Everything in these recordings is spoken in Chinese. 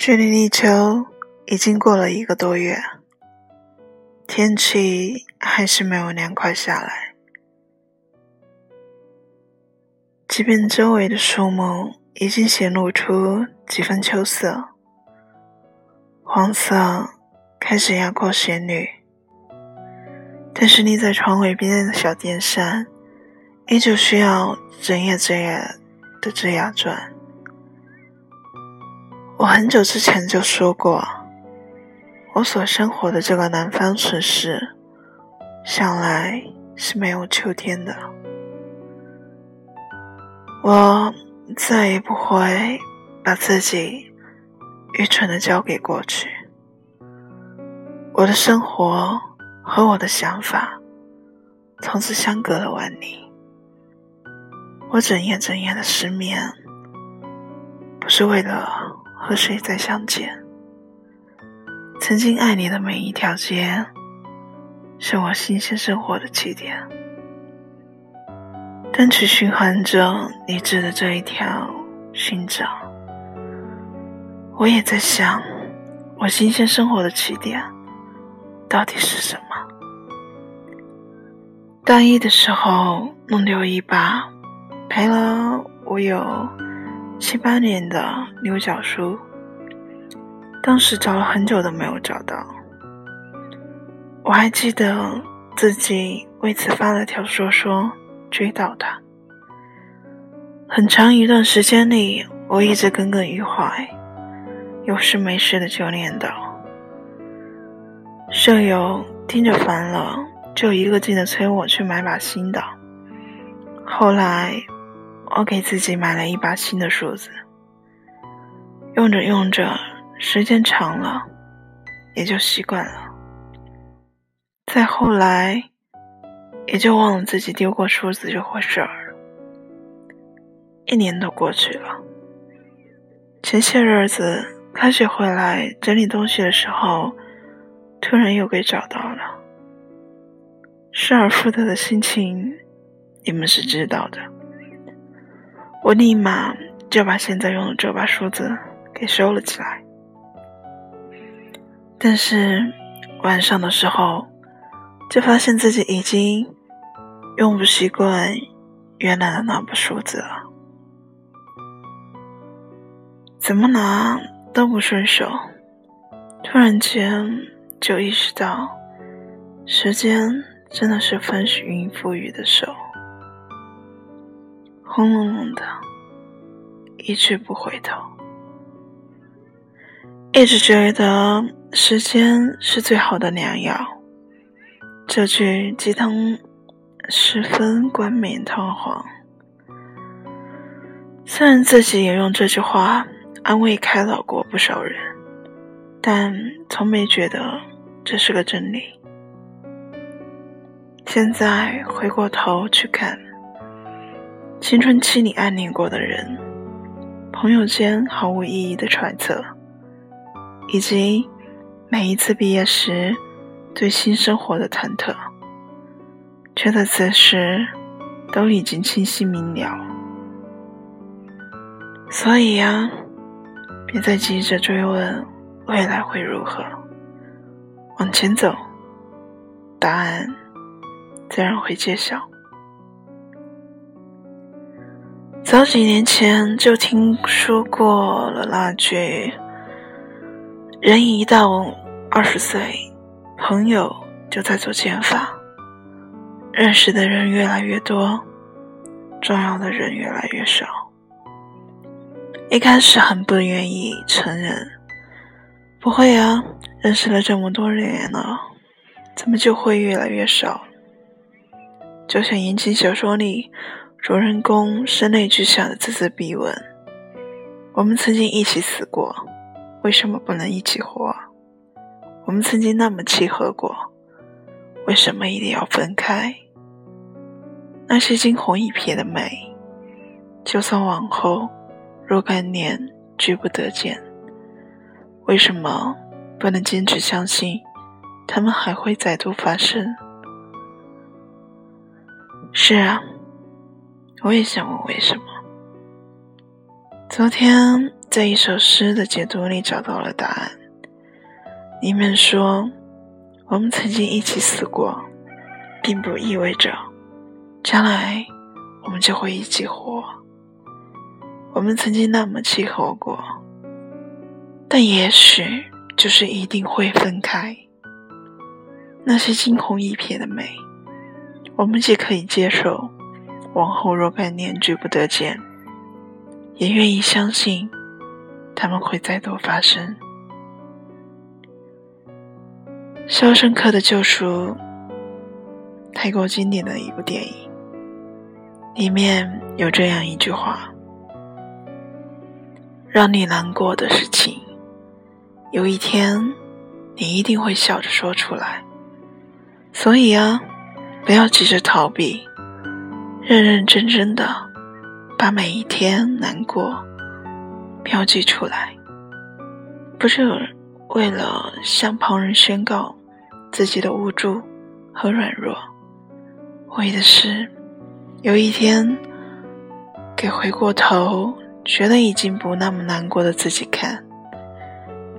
距离立秋已经过了一个多月，天气还是没有凉快下来。即便周围的树木已经显露出几分秋色，黄色开始压过鲜绿，但是立在床尾边的小电扇，依旧需要整夜整夜的吱呀转。我很久之前就说过，我所生活的这个南方城市，向来是没有秋天的。我再也不会把自己愚蠢的交给过去。我的生活和我的想法，从此相隔了万里。我整夜整夜的失眠，不是为了。和谁再相见？曾经爱你的每一条街，是我新鲜生活的起点。单曲循环着你指的这一条寻找，我也在想，我新鲜生活的起点到底是什么？大一的时候弄丢一把，赔了我有。七八年的牛角梳，当时找了很久都没有找到。我还记得自己为此发了条说说追到他。很长一段时间里，我一直耿耿于怀，有事没事的就念叨。舍友听着烦了，就一个劲的催我去买把新的。后来。我给自己买了一把新的梳子，用着用着，时间长了，也就习惯了。再后来，也就忘了自己丢过梳子这回事儿。一年都过去了，前些日子开学回来整理东西的时候，突然又给找到了。失而复得的心情，你们是知道的。我立马就把现在用的这把梳子给收了起来，但是晚上的时候，就发现自己已经用不习惯原来的那把梳子了，怎么拿都不顺手。突然间就意识到，时间真的是翻云覆雨的手。轰隆隆的，一去不回头。一直觉得时间是最好的良药，这句鸡汤十分冠冕堂皇。虽然自己也用这句话安慰开导过不少人，但从没觉得这是个真理。现在回过头去看。青春期里暗恋过的人，朋友间毫无意义的揣测，以及每一次毕业时对新生活的忐忑，却在此时都已经清晰明了。所以呀，别再急着追问未来会如何，往前走，答案自然会揭晓。早几年前就听说过了那句：“人一到二十岁，朋友就在做减法，认识的人越来越多，重要的人越来越少。”一开始很不愿意承认，不会啊，认识了这么多年了，怎么就会越来越少？就像言情小说里。主人公声泪俱下的字字逼问：“我们曾经一起死过，为什么不能一起活？我们曾经那么契合过，为什么一定要分开？那些惊鸿一瞥的美，就算往后若干年聚不得见，为什么不能坚持相信，他们还会再度发生？”是啊。我也想问为什么。昨天在一首诗的解读里找到了答案。里面说：“我们曾经一起死过，并不意味着将来我们就会一起活。我们曾经那么契合过，但也许就是一定会分开。那些惊鸿一瞥的美，我们既可以接受，往后若干年聚不得见，也愿意相信他们会再度发生。”《肖申克的救赎》太过经典的一部电影，里面有这样一句话：“让你难过的事情，有一天你一定会笑着说出来。所以啊，不要急着逃避，认认真真的把每一天难过标记出来，不是为了向旁人宣告。”自己的无助和软弱，为的是有一天给回过头觉得已经不那么难过的自己看，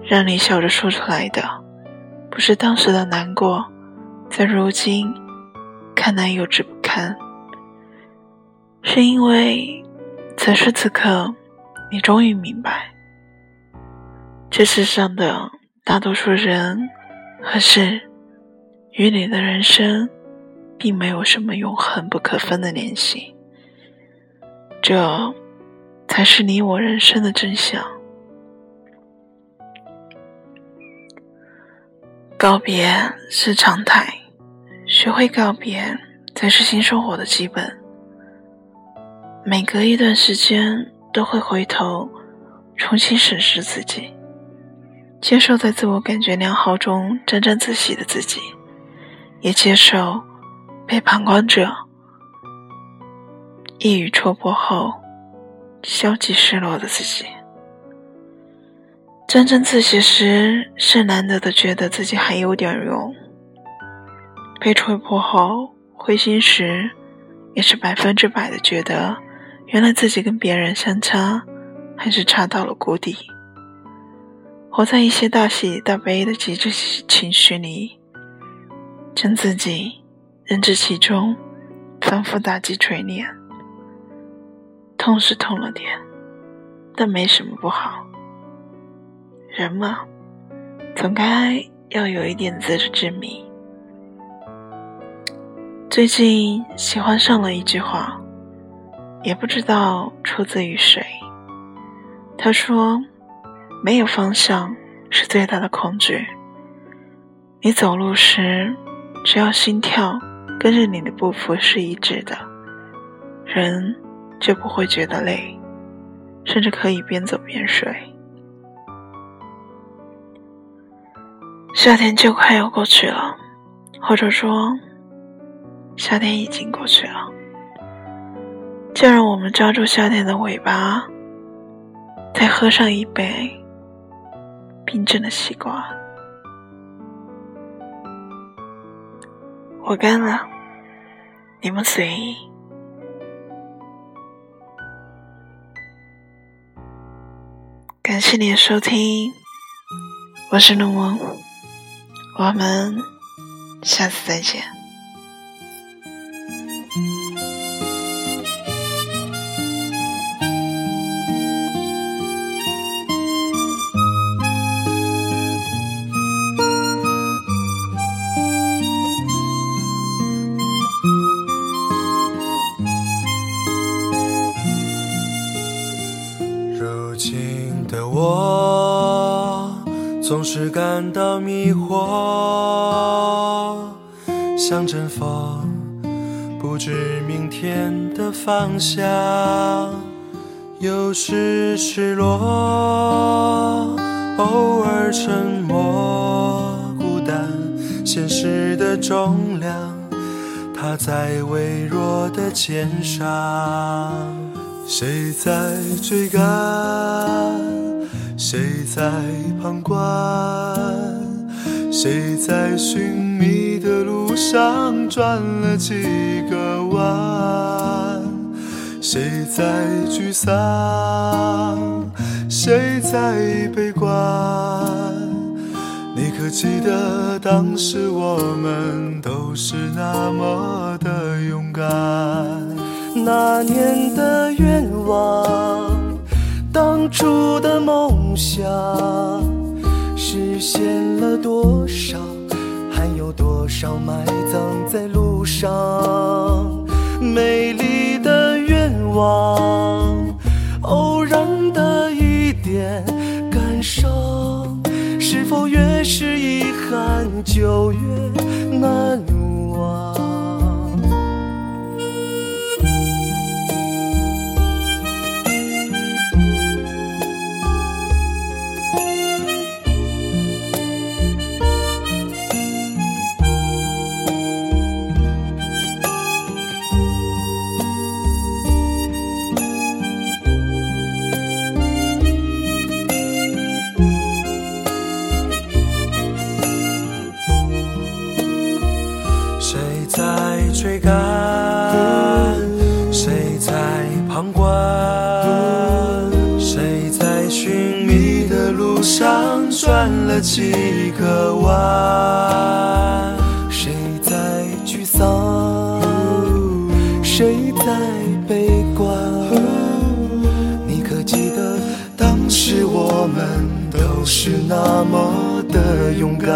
让你笑着说出来的，不是当时的难过，在如今看来幼稚不堪，是因为此时此刻你终于明白，这世上的大多数人和事。与你的人生，并没有什么永恒不可分的联系，这才是你我人生的真相。告别是常态，学会告别才是新生活的基本。每隔一段时间，都会回头重新审视自己，接受在自我感觉良好中沾沾自喜的自己。也接受被旁观者一语戳破后消极失落的自己。沾沾自喜时是难得的觉得自己还有点用；被戳破后灰心时，也是百分之百的觉得原来自己跟别人相差还是差到了谷底。活在一些大喜大悲的极致情绪里。将自己认知其中，反复打击锤炼。痛是痛了点，但没什么不好。人嘛，总该要有一点自知之明。最近喜欢上了一句话，也不知道出自于谁。他说：“没有方向是最大的恐惧。你走路时。”只要心跳跟着你的步幅是一致的，人就不会觉得累，甚至可以边走边睡。夏天就快要过去了，或者说，夏天已经过去了。我们抓住夏天的尾巴，再喝上一杯冰镇的西瓜。我干了，你们随意。感谢你的收听，我是龙王，我们下次再见。总是感到迷惑，像阵风，不知明天的方向。有时失落，偶尔沉默，孤单，现实的重量，它在微弱的肩上。谁在追赶？谁在旁观？谁在寻觅的路上转了几个弯？谁在沮丧？谁在悲观？你可记得当时我们都是那么的勇敢？那年的愿望，当初的梦想，实现了多少？还有多少埋葬在路上？美丽的愿望，偶然的一点感伤，是否越是遗憾就越难几个弯？谁在沮丧？谁在悲观？你可记得当时我们都是那么的勇敢？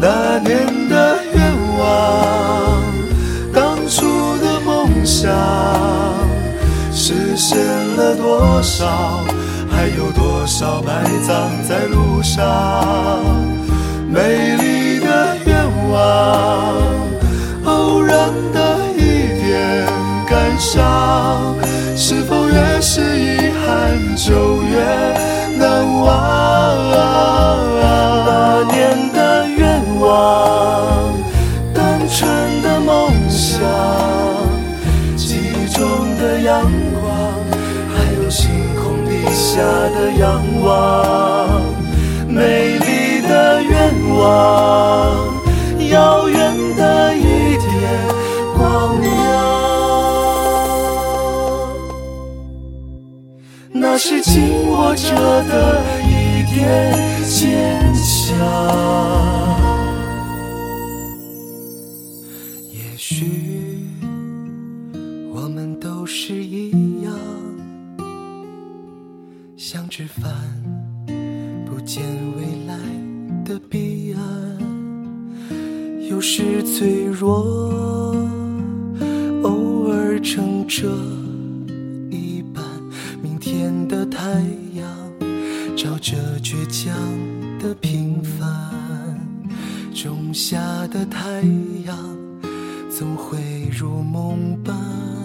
那年的愿望，当初的梦想，实现了多少？还有多少埋葬在路上？美丽的愿望，偶然的一点感伤，是否越是遗憾就越难忘？下的仰望，美丽的愿望，遥远的一点光亮，那是紧握着的一点坚强。也许吃饭，不见未来的彼岸。有时脆弱，偶尔撑着一半。明天的太阳，照着倔强的平凡。种下的太阳，总会如梦般。